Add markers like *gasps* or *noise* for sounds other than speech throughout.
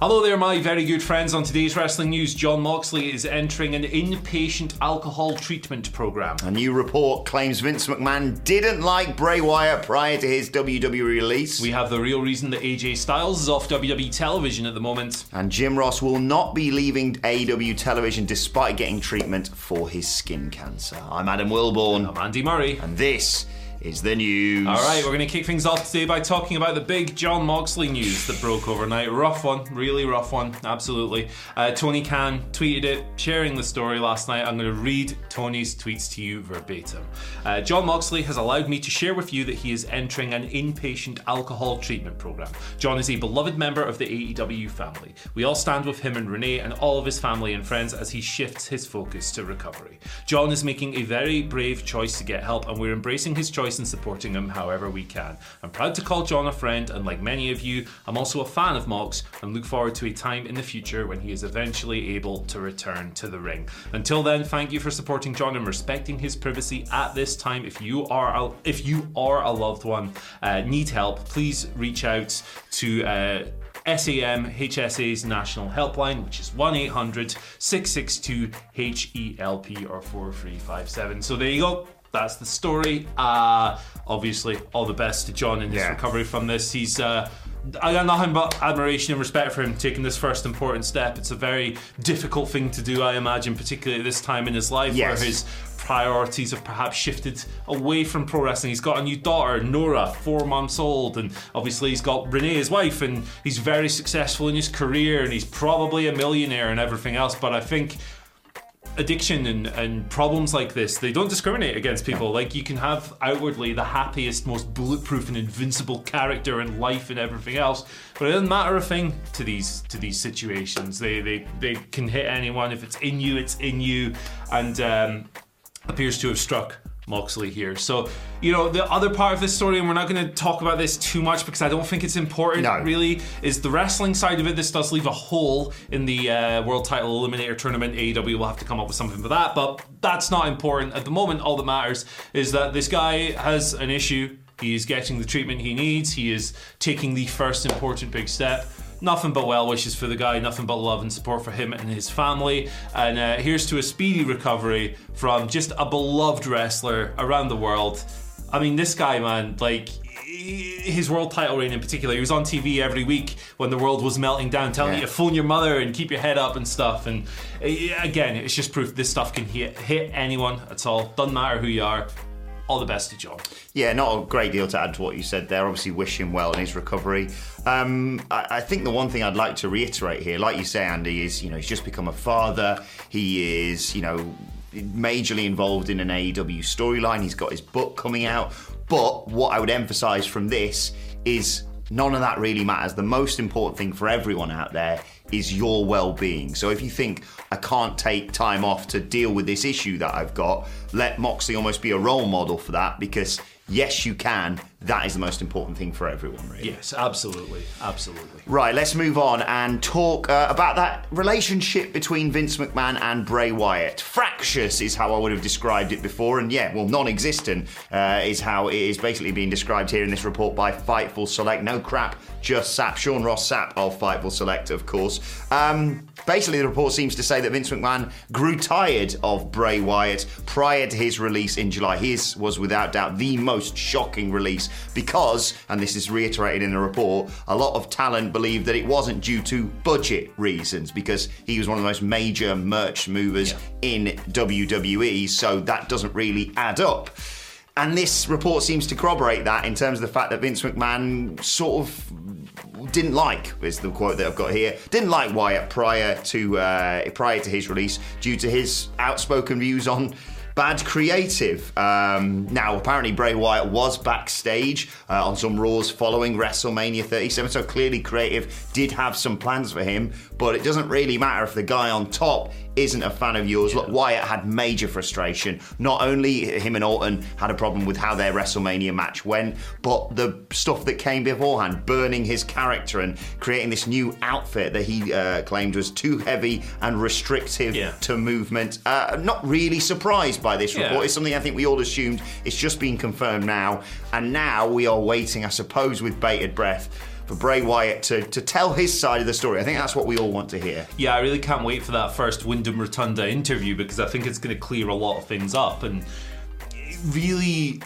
Hello there, my very good friends. On today's wrestling news, Jon Moxley is entering an inpatient alcohol treatment program. A new report claims Vince McMahon didn't like Bray Wyatt prior to his WWE release. We have the real reason that AJ Styles is off WWE television at the moment. and Jim Ross will not be leaving AEW television despite getting treatment for his skin cancer. I'm Adam Wilborn, I'm Andy Murray. and this is the news. All right, we're going to kick things off today by talking about the big Jon Moxley news that broke overnight. Rough one, really rough one, absolutely. Uh, Tony Khan tweeted it, sharing the story last night. I'm going to read Tony's tweets to you verbatim. Uh, Jon Moxley has allowed me to share with you that he is entering an inpatient alcohol treatment program. Jon is a beloved member of the AEW family. We all stand with him and Renee and all of his family and friends as he shifts his focus to recovery. Jon is making a very brave choice to get help, and we're embracing his choice and supporting him however we can. I'm proud to call Jon a friend, and like many of you, I'm also a fan of Mox and look forward to a time in the future when he is eventually able to return to the ring. Until then, thank you for supporting Jon and respecting his privacy at this time. If you are a, if you are a loved one, uh, need help, please reach out to. Uh, SAMHSA's national helpline, which is 1 800 662 HELP or 4357. So there you go. That's the story. Uh, obviously, all the best to Jon in his Yeah. recovery from this. He's. Uh, I got nothing but admiration and respect for him taking this first important step. It's a very difficult thing to do, I imagine, particularly at this time in his life Yes. where his priorities have perhaps shifted away from pro wrestling. He's got a new daughter, Nora, four months old, and obviously he's got Renee, his wife, and he's very successful in his career, and he's probably a millionaire and everything else. But I think addiction and, and problems like this they don't discriminate against people. Like you can have outwardly the happiest most bulletproof and invincible character in life and everything else but it doesn't matter a thing to these to these situations. They they, they can hit anyone. If it's in you it's in you and um, appears to have struck Moxley here. So, you know, the other part of this story, and we're not going to talk about this too much because I don't think it's important No. really, is the wrestling side of it. This does leave a hole in the uh, World Title Eliminator Tournament. AEW will have to come up with something for that, but that's not important. At the moment, all that matters is that this guy has an issue. He is getting the treatment he needs. He is taking the first important big step. Nothing but well wishes for the guy, nothing but love and support for him and his family. And uh, here's to a speedy recovery from just a beloved wrestler around the world. I mean, this guy, man, like his world title reign in particular, he was on TV every week when the world was melting down, telling Yeah. you to phone your mother and keep your head up and stuff. And uh, again, it's just proof this stuff can hit, hit anyone at all. Doesn't matter who you are. All the best to Jon. Yeah, not a great deal to add to what you said there. Obviously, wish him well in his recovery. Um, I, I think the one thing I'd like to reiterate here, like you say, Andy, is you know he's just become a father. He is you know majorly involved in an AEW storyline. He's got his book coming out. But what I would emphasise from this is none of that really matters. The most important thing for everyone out there is your well-being. So if you think I can't take time off to deal with this issue that I've got, let Moxley almost be a role model for that because yes, you can. That is the most important thing for everyone, really. Yes, absolutely. Absolutely. Right, let's move on and talk uh, about that relationship between Vince McMahon and Bray Wyatt. Fractious is how I would have described it before, and yeah, well, non existent uh, is how it is basically being described here in this report by Fightful Select. No crap, just Sapp. Sean Ross Sapp of Fightful Select, of course. Um, basically, the report seems to say that Vince McMahon grew tired of Bray Wyatt prior to his release in July. His was without doubt the most shocking release because, and this is reiterated in the report, a lot of talent believed that it wasn't due to budget reasons because he was one of the most major merch movers in WWE, so that doesn't really add up. And this report seems to corroborate that in terms of the fact that Vince McMahon sort of didn't like is the quote that I've got here. Didn't like Wyatt prior to uh, prior to his release due to his outspoken views on bad creative. Um, now, apparently, Bray Wyatt was backstage uh, on some Raws following WrestleMania 37, so clearly, creative did have some plans for him. But it doesn't really matter if the guy on top isn't a fan of yours. Look, Wyatt had major frustration. Not only him and Orton had a problem with how their WrestleMania match went, but the stuff that came beforehand, burning his character and creating this new outfit that he uh, claimed was too heavy and restrictive Yeah. to movement. Uh, not really surprised by this Yeah. report. It's something I think we all assumed. It's just been confirmed now, and now we are waiting, I suppose, with bated breath. For Bray Wyatt to, to tell his side of the story. I think that's what we all want to hear. Yeah, I really can't wait for that first Wyndham Rotunda interview because I think it's going to clear a lot of things up and really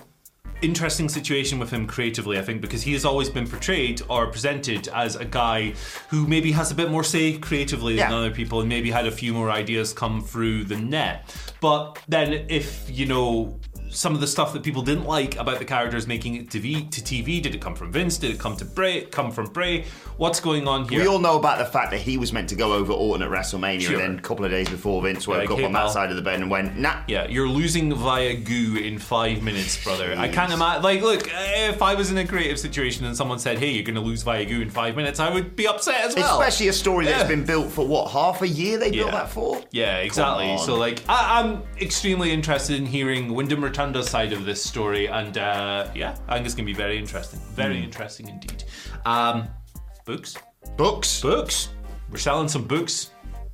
interesting situation with him creatively, I think, because he has always been portrayed or presented as a guy who maybe has a bit more say creatively than Yeah. other people and maybe had a few more ideas come through the net. But then if, you know, some of the stuff that people didn't like about the characters making it to TV, to TV, did it come from Vince? Did it come to Bray? Come from Bray? What's going on here? We all know about the fact that he was meant to go over Orton at WrestleMania, Sure. and then a couple of days before Vince woke Like, up hey, on that side of the bed and went, nah. Yeah, you're losing via goo in five minutes, brother. I can't imagine. Like, look, if I was in a creative situation and someone said, "Hey, you're going to lose via goo in five minutes," I would be upset as well. Especially a story that's Yeah. been built for what half a year they built Yeah. that for. Yeah, exactly. So, like, I, I'm extremely interested in hearing Wyndham Rotunda's side of this story, and uh, yeah, I think it's going to be very interesting. Very Hmm. interesting indeed. Um, books, Books. books. We're selling some books.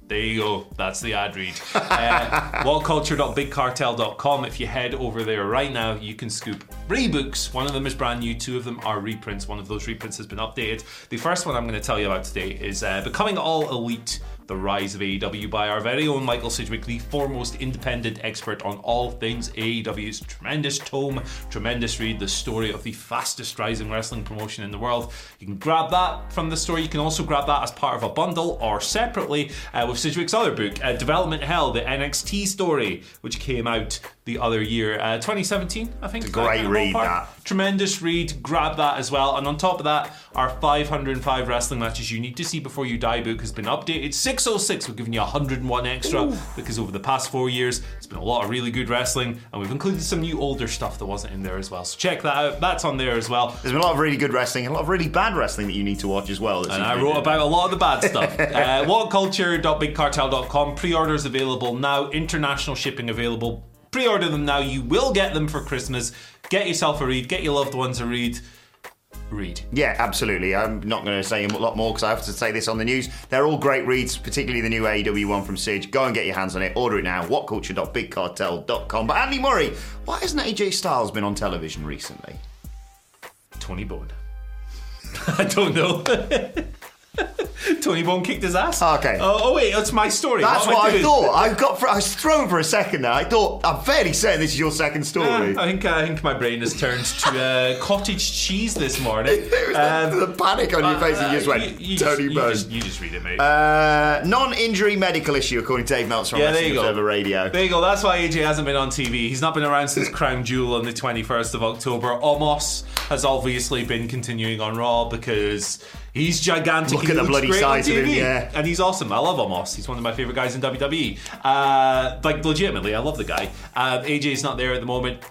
There you go. That's the ad read. *laughs* Uh, whatculture.bigcartel.com. If you head over there right now, you can scoop three books. One of them is brand new. Two of them are reprints. One of those reprints has been updated. The first one I'm going to tell you about today is uh, Becoming All Elite. The Rise of AEW by our very own Michael Sidgwick, the foremost independent expert on all things AEW's tremendous tome, tremendous read, the story of the fastest rising wrestling promotion in the world. You can grab that from the store. You can also grab that as part of a bundle or separately uh, with Sidgwick's other book, uh, Development Hell, the NXT story, which came out the other year, uh, 2017, I think. Great that kind of read, that. Tremendous read. Grab that as well. And on top of that, our 505 wrestling matches you need to see before you die book has been updated. 606, we're giving you 101 extra because over the past four years, it's been a lot of really good wrestling, and we've included some new older stuff that wasn't in there as well. So check that out. That's on there as well. There's been a lot of really good wrestling, and a lot of really bad wrestling that you need to watch as well. And I wrote about a lot of the bad stuff. *laughs* uh, whatculture.bigcartel.com. Pre-orders available now. International shipping available. Pre-order them now. You will get them for Christmas. Get yourself a read. Get your loved ones a read. Read. Yeah, absolutely. I'm not going to say a lot more because I have to say this on the news. They're all great reads, particularly the new AEW one from Sidge. Go and get your hands on it. Order it now. Whatculture.bigcartel.com. But Andy Murray, why hasn't AJ Styles been on television recently? Tony Bone. *laughs* I don't know. *laughs* *laughs* Tony Bone kicked his ass. Okay. Oh, oh wait, that's my story. That's am what I doing? thought. I got. For, I was thrown for a second there. I thought. I'm fairly certain this is your second story. Yeah, I think I think my brain has turned to uh, *laughs* cottage cheese this morning. *laughs* Was the, the panic on your face, and you just went, Uh, you, you Tony just, Bone. You just, you just read it, mate. Uh, non-injury medical issue, according to Dave Meltzer on Yeah, there you go. Observer Radio. There you go. That's why AJ hasn't been on TV. He's not been around since Crown Jewel on the 21st of October. Omos has obviously been continuing on Raw because he's gigantic. Look He at the bloody size of him, yeah. And he's awesome. I love Omos. He's one of my favorite guys in WWE. Uh, like, legitimately, I love the guy. Uh, AJ's not there at the moment.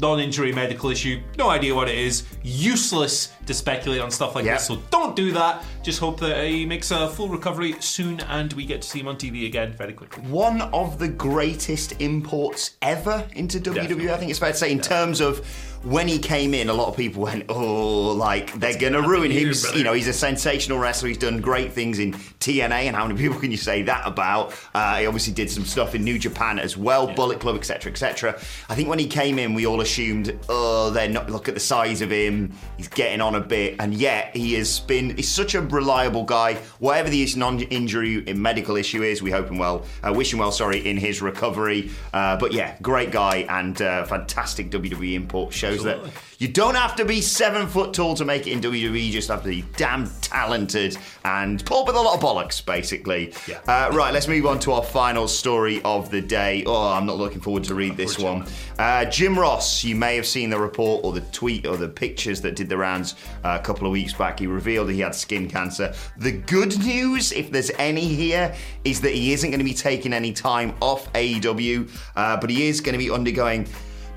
Non-injury medical issue. No idea what it is. Useless to speculate on stuff like Yeah. this. So don't do that. Just hope that he makes a full recovery soon and we get to see him on TV again very quickly. one of the greatest imports ever into WWE. Definitely. I think it's fair to say, in terms of when he came in, a lot of people went, "Oh, like they're going to ruin him." here, He's- brother. You know, he's a sensational wrestler. He's done great things in TNA, and how many people can you say that about? Uh, he obviously did some stuff in New Japan as well, Bullet Club, etc., etc. I think when he came in, we all assumed, oh, they're not. Look at the size of him. He's getting on a bit, and yet he has been. He's such a reliable guy. Whatever the non-injury medical issue is, we hope him well. Uh, wish him well. Sorry, in his recovery. Uh, but yeah, great guy and uh, fantastic WWE import. Shows Absolutely. that you don't have to be seven foot tall to make it in WWE. You just have to be damn talented and pull up with a lot of bollocks, basically. Yeah. Uh, right, let's move on to our final story of the day. Oh, I'm not looking forward to read this one. Uh, Jim Ross, you may have seen the report or the tweet or the pictures that did the rounds uh, a couple of weeks back. He revealed that he had skin cancer. The good news, if there's any here, is that he isn't going to be taking any time off AEW, uh, but he is going to be undergoing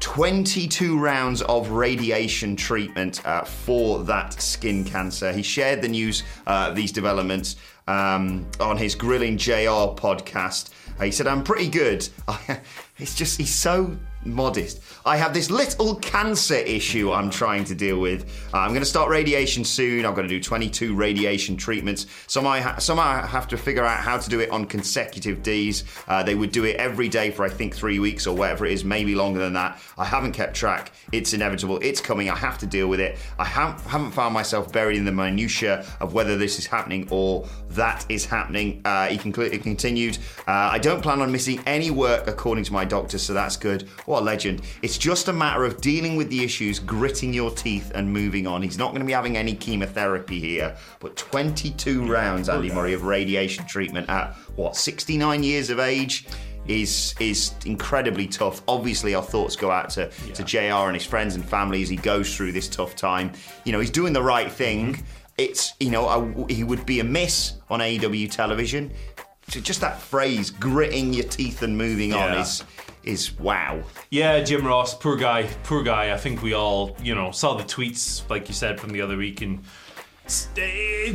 22 rounds of radiation treatment uh, for that skin cancer. He shared the news, uh, these developments, um, on his Grilling JR podcast. Uh, he said, I'm pretty good. *laughs* it's just, he's so modest. I have this little cancer issue I'm trying to deal with. Uh, I'm going to start radiation soon. I'm going to do 22 radiation treatments. Some I ha- I have to figure out how to do it on consecutive Ds. Uh, they would do it every day for I think three weeks or whatever it is, maybe longer than that. I haven't kept track. It's inevitable. It's coming. I have to deal with it. I ha- haven't found myself buried in the minutiae of whether this is happening or that is happening. Uh, he, conclu- he continued. Uh, I don't plan on missing any work according to my doctor, so that's good. What a legend. It's just a matter of dealing with the issues, gritting your teeth, and moving on. He's not going to be having any chemotherapy here, but 22 rounds, Andy Murray, of radiation treatment at what, 69 years of age? Is is incredibly tough. Obviously, our thoughts go out to, to JR and his friends and family as he goes through this tough time. You know, he's doing the right thing. Mm-hmm. It's, you know, I, he would be a miss on AEW television. So just that phrase, gritting your teeth and moving on, is is wow. Yeah, Jim Ross, poor guy, poor guy. I think we all, you know, saw the tweets, like you said, from the other week, and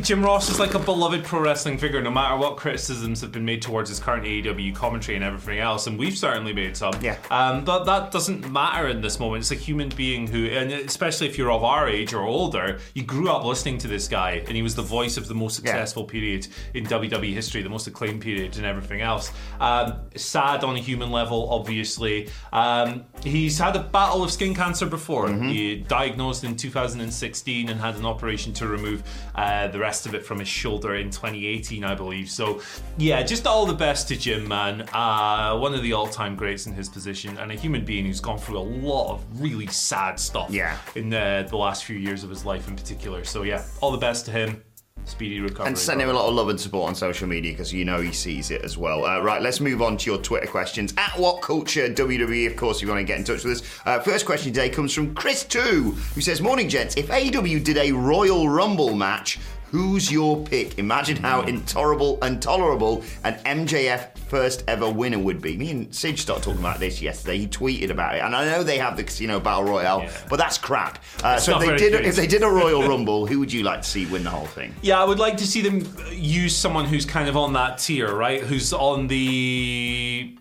Jim Ross is like a beloved pro wrestling figure, no matter what criticisms have been made towards his current AEW commentary and everything else, and we've certainly made some. Yeah. Um, but that doesn't matter in this moment. It's a human being who, and especially if you're of our age or older, you grew up listening to this guy, and he was the voice of the most Yeah. successful period in WWE history, the most acclaimed period, and everything else. Um, sad on a human level, obviously. Um, he's had a battle of skin cancer before. Mm-hmm. He diagnosed in 2016 and had an operation to remove uh, the rest of it from his shoulder in 2018, I believe. So, yeah, just all the best to Jim, man. Uh, one of the all-time greats in his position, and a human being who's gone through a lot of really sad stuff Yeah. in the, the last few years of his life in particular. So, yeah, all the best to him. Speedy recovery. And send him a lot of love and support on social media because you know he sees it as well. Uh, right, let's move on to your Twitter questions. At What Culture WWE, of course, if you want to get in touch with us. Uh, first question today comes from Chris Two, who says, "Morning, gents. If AEW did a Royal Rumble match." Who's your pick? Imagine how intolerable, intolerable an MJF first ever winner would be. Me and Sid started talking about this yesterday. He tweeted about it, and I know they have the Casino Battle Royale, Yeah. but that's crap. Uh, so if they did, good. if they did a Royal *laughs* Rumble, who would you like to see win the whole thing? Yeah, I would like to see them use someone who's kind of on that tier, right? Who's on the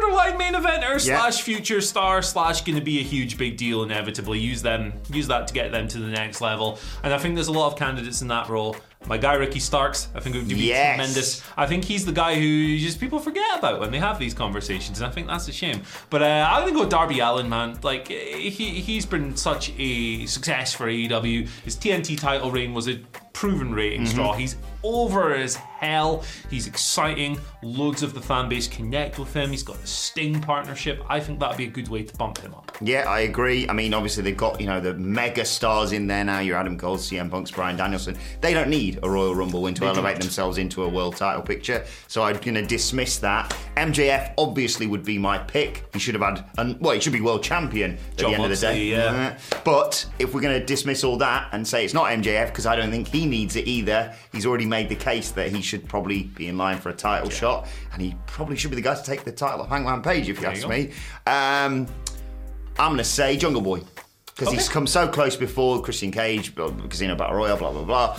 borderline main eventer slash future star slash going to be a huge big deal inevitably. Use them, use that to get them to the next level. And I think there's a lot of candidates in that role. My guy Ricky Starks, I think would be Yes. tremendous. I think he's the guy who just people forget about when they have these conversations, and I think that's a shame. But uh, I'm gonna go Darby Allin, man. Like he he's been such a success for AEW. His TNT title reign was a proven rating mm-hmm. star, He's over as hell. He's exciting. Loads of the fan base connect with him. He's got the Sting partnership. I think that'd be a good way to bump him up. Yeah, I agree. I mean, obviously they've got you know the mega stars in there now. Your Adam Cole, CM Punk's, Bryan Danielson. They don't need a Royal Rumble win to They elevate don't. themselves into a world title picture. So I'm going to dismiss that. MJF obviously would be my pick. He should have had, and well, he should be world champion at John the end of the day. Yeah. But if we're going to dismiss all that and say it's not MJF because I don't think he needs it either, he's already made the case that he should probably be in line for a title shot, and he probably should be the guy to take the title of Hangman Page if you There ask go. me. Um, I'm going to say Jungle Boy because he's come so close before Christian Cage, Casino Battle Royale, blah blah blah.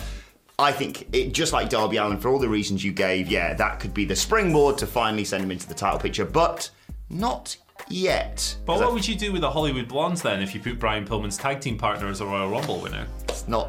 I think it just like Darby Allin for all the reasons you gave. Yeah, that could be the springboard to finally send him into the title picture, but not yet. But 'Cause I- what would you do with the Hollywood Blondes then if you put Brian Pillman's tag team partner as a Royal Rumble winner? it's not.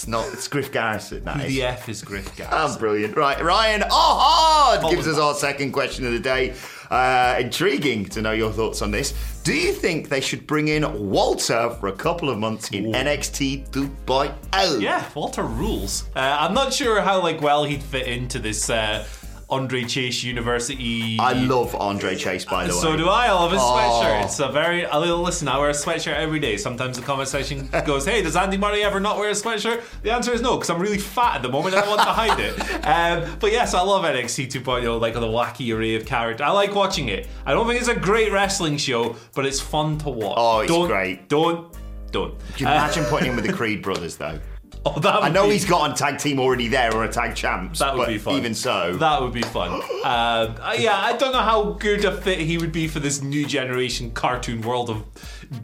It's not. It's Griff Garrison. That is. the F is Griff Oh, Garrison? brilliant. Right, Ryan gives Oh. us our second question of the day. Uh, intriguing to know your thoughts on this. Do you think they should bring in Walter for a couple of months in NXT 2.0? Yeah, Walter rules. Uh, I'm not sure how like well he'd fit into this uh, Andre Chase University. I love Andre Chase, by the way. So do I. I love his Oh. sweatshirt. It's a very. A little listen. I wear a sweatshirt every day. Sometimes the conversation *laughs* goes, "Hey, does Andy Murray ever not wear a sweatshirt?" The answer is no, because I'm really fat at the moment. and I want to hide it. *laughs* Um, but yes, I love NXT 2.0. Like the wacky array of characters. I like watching it. I don't think it's a great wrestling show, but it's fun to watch. Oh, it's don't, great. Don't. Don't. Can you imagine putting him with the *laughs* Creed brothers, though? Oh, that I know be- he's got a tag team already there or a tag champs. That would but be fun. Even so, that would be fun. *gasps* Um, uh, yeah, I don't know how good a fit he would be for this new generation cartoon world of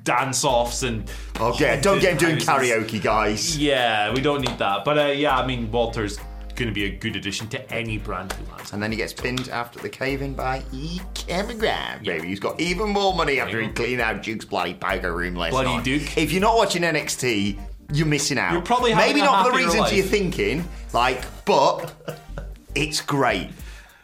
dance offs and. okay, *laughs* don't get him doing karaoke, guys. Yeah, we don't need that. But uh, yeah, I mean, Walter's going to be a good addition to any brand who lands. And then he gets pinned after the cave in by E. Cameron, baby. He's got even more money after he cleaned out Duke's bloody poker room last Bloody night. Duke. If you're not watching NXT, you're missing out. You're probably maybe not for the reasons you're thinking, like, but it's great.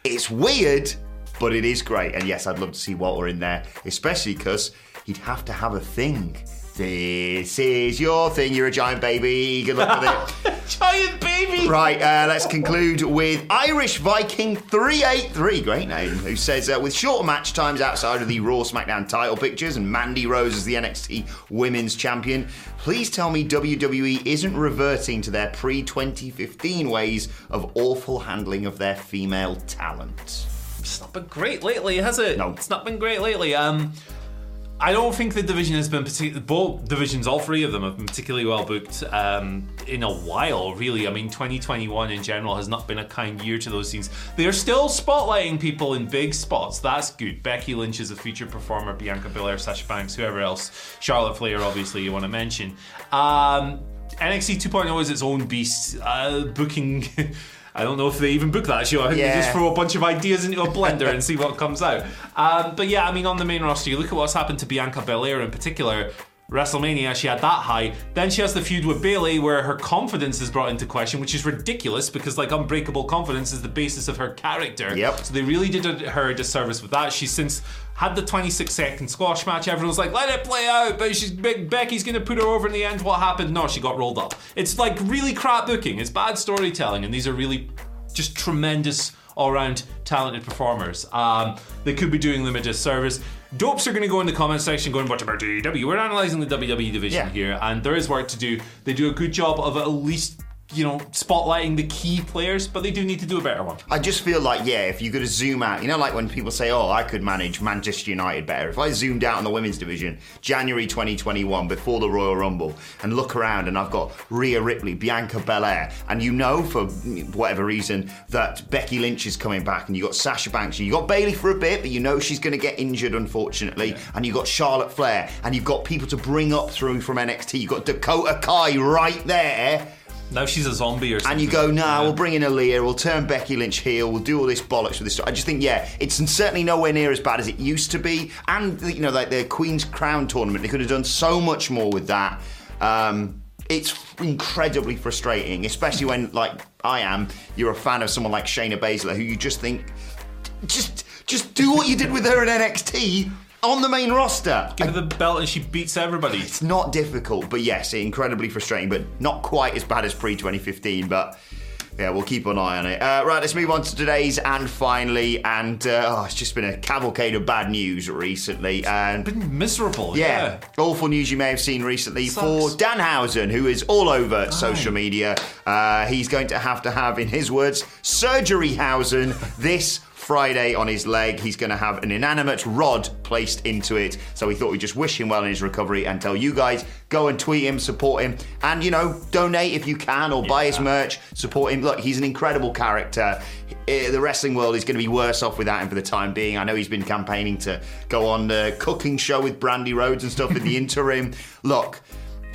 It's weird, but it is great. And yes, I'd love to see Walter in there, especially because he'd have to have a thing. This is your thing. You're a giant baby. Good luck with it. *laughs* Giant baby! Right, uh, let's conclude with Irish Viking 383, great name, who says, uh, with shorter match times outside of the Raw SmackDown title pictures and Mandy Rose as the NXT Women's Champion, please tell me WWE isn't reverting to their pre 2015 ways of awful handling of their female talent. It's not been great lately, has it? No. It's not been great lately. Um, I don't think the division has been particularly. Both divisions, all three of them, have been particularly well booked um, in a while. Really, I mean, 2021 in general has not been a kind year to those scenes. They are still spotlighting people in big spots. That's good. Becky Lynch is a featured performer. Bianca Belair, Sasha Banks, whoever else. Charlotte Flair, obviously, you want to mention. Um, NXT 2.0 is its own beast. Uh, booking. *laughs* I don't know if they even book that show. I think they just throw a bunch of ideas into a blender and see what comes out. Um, but yeah, I mean, on the main roster, you look at what's happened to Bianca Belair in particular. WrestleMania, she had that high. Then she has the feud with Bayley, where her confidence is brought into question, which is ridiculous because, like, unbreakable confidence is the basis of her character. Yep. So they really did her a disservice with that. She's since had the 26 second squash match. Everyone's like, let it play out, but she's Be- Becky's going to put her over in the end. What happened? No, she got rolled up. It's like really crap booking. It's bad storytelling, and these are really just tremendous all-round talented performers. Um, they could be doing them a disservice. Dopes are going to go in the comment section going, what about AEW? We're analysing the WWE division Yeah. here, and there is work to do. They do a good job of at least, you know, spotlighting the key players, but they do need to do a better one. I just feel like, yeah, if you could to zoom out, you know, like when people say, oh, I could manage Manchester United better. If I zoomed out on the women's division, January 2021, before the Royal Rumble, and look around and I've got Rhea Ripley, Bianca Belair, and you know for whatever reason that Becky Lynch is coming back, and you got Sasha Banks, and you got Bayley for a bit, but you know she's going to get injured, unfortunately, and you got Charlotte Flair, and you've got people to bring up through from NXT. You've got Dakota Kai right there. Now she's a zombie or something. And you go, nah, we'll bring in Aliyah, we'll turn Becky Lynch heel, we'll do all this bollocks with this. I just think, yeah, it's certainly nowhere near as bad as it used to be. And, you know, like the Queen's Crown tournament, they could have done so much more with that. Um, it's incredibly frustrating, especially when, like I am, you're a fan of someone like Shayna Baszler, who you just think, just, just do what you did with her in NXT on the main roster. Give her the belt and she beats everybody. It's not difficult, but yes, incredibly frustrating, but not quite as bad as pre 2015. But yeah, we'll keep an eye on it. Uh, right, let's move on to today's and finally. And uh, oh, it's just been a cavalcade of bad news recently. And Been miserable. yeah, awful news you may have seen recently for Danhausen, who is all over social media. Uh, he's going to have to have, in his words, surgery Hausen this Friday on his leg. He's going to have an inanimate rod placed into it. So we thought we'd just wish him well in his recovery and tell you guys go and tweet him, support him, and you know, donate if you can or buy his merch, support him. Look, he's an incredible character. Eh, The wrestling world is going to be worse off without him for the time being. I know he's been campaigning to go on the cooking show with Brandi Rhodes and stuff in the *laughs* interim. Look,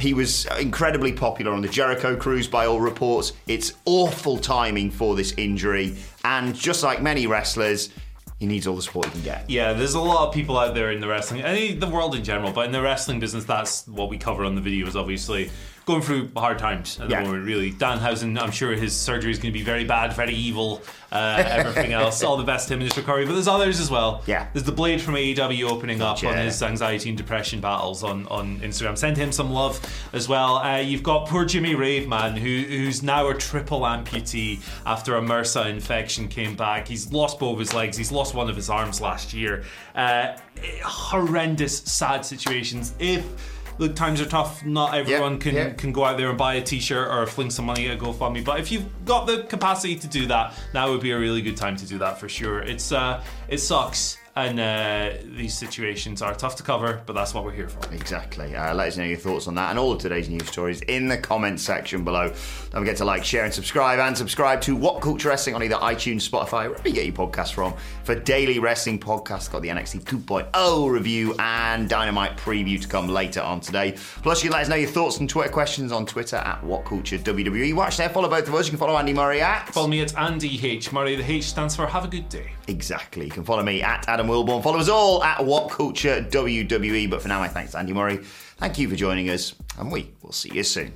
he was incredibly popular on the Jericho cruise by all reports. It's awful timing for this injury, and just like many wrestlers, he needs all the support he can get. Yeah, there's a lot of people out there in the wrestling, and the world in general, but in the wrestling business, that's what we cover on the videos, obviously, going through hard times at Yeah. the moment. Really, Danhausen, I'm sure his surgery is going to be very bad, very evil. Uh, everything *laughs* else, all the best to him in his recovery. But there's others as well. Yeah. there's the Blade from AEW opening up on his anxiety and depression battles on on Instagram. Send him some love as well. Uh, you've got poor Jimmy Rave, man, who who's now a triple amputee after a MRSA infection came back. He's lost both his legs. He's lost one of his arms last year. Uh, horrendous, sad situations. If look, times are tough. Not everyone can yeah. can go out there and buy a T-shirt or fling some money at GoFundMe. But if you've got the capacity to do that, now would be a really good time to do that for sure. It's uh, it sucks, and uh, these situations are tough to cover, but that's what we're here for. Exactly. Uh, let us know your thoughts on that and all of today's news stories in the comments section below. Don't forget to like, share, and subscribe. And subscribe to What Culture Wrestling on either iTunes, Spotify, wherever you get your podcasts from. For daily wrestling podcasts, got the NXT 2.0 review and Dynamite preview to come later on today. Plus, you can let us know your thoughts and Twitter questions on Twitter at What Culture WWE. Watch there, follow both of us. You can follow Andy Murray at. Follow me at Andy H. Murray. The H stands for Have a Good Day. Exactly. You can follow me at Adam Wilborn. Follow us all at What Culture WWE. But for now, my thanks to Andy Murray. Thank you for joining us, and we will see you soon.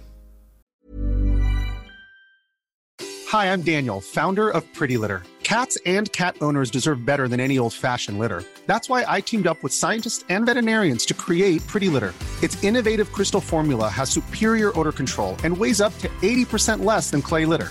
Hi, I'm Daniel, founder of Pretty Litter. Cats and cat owners deserve better than any old fashioned litter. That's why I teamed up with scientists and veterinarians to create Pretty Litter. Its innovative crystal formula has superior odor control and weighs up to 80% less than clay litter.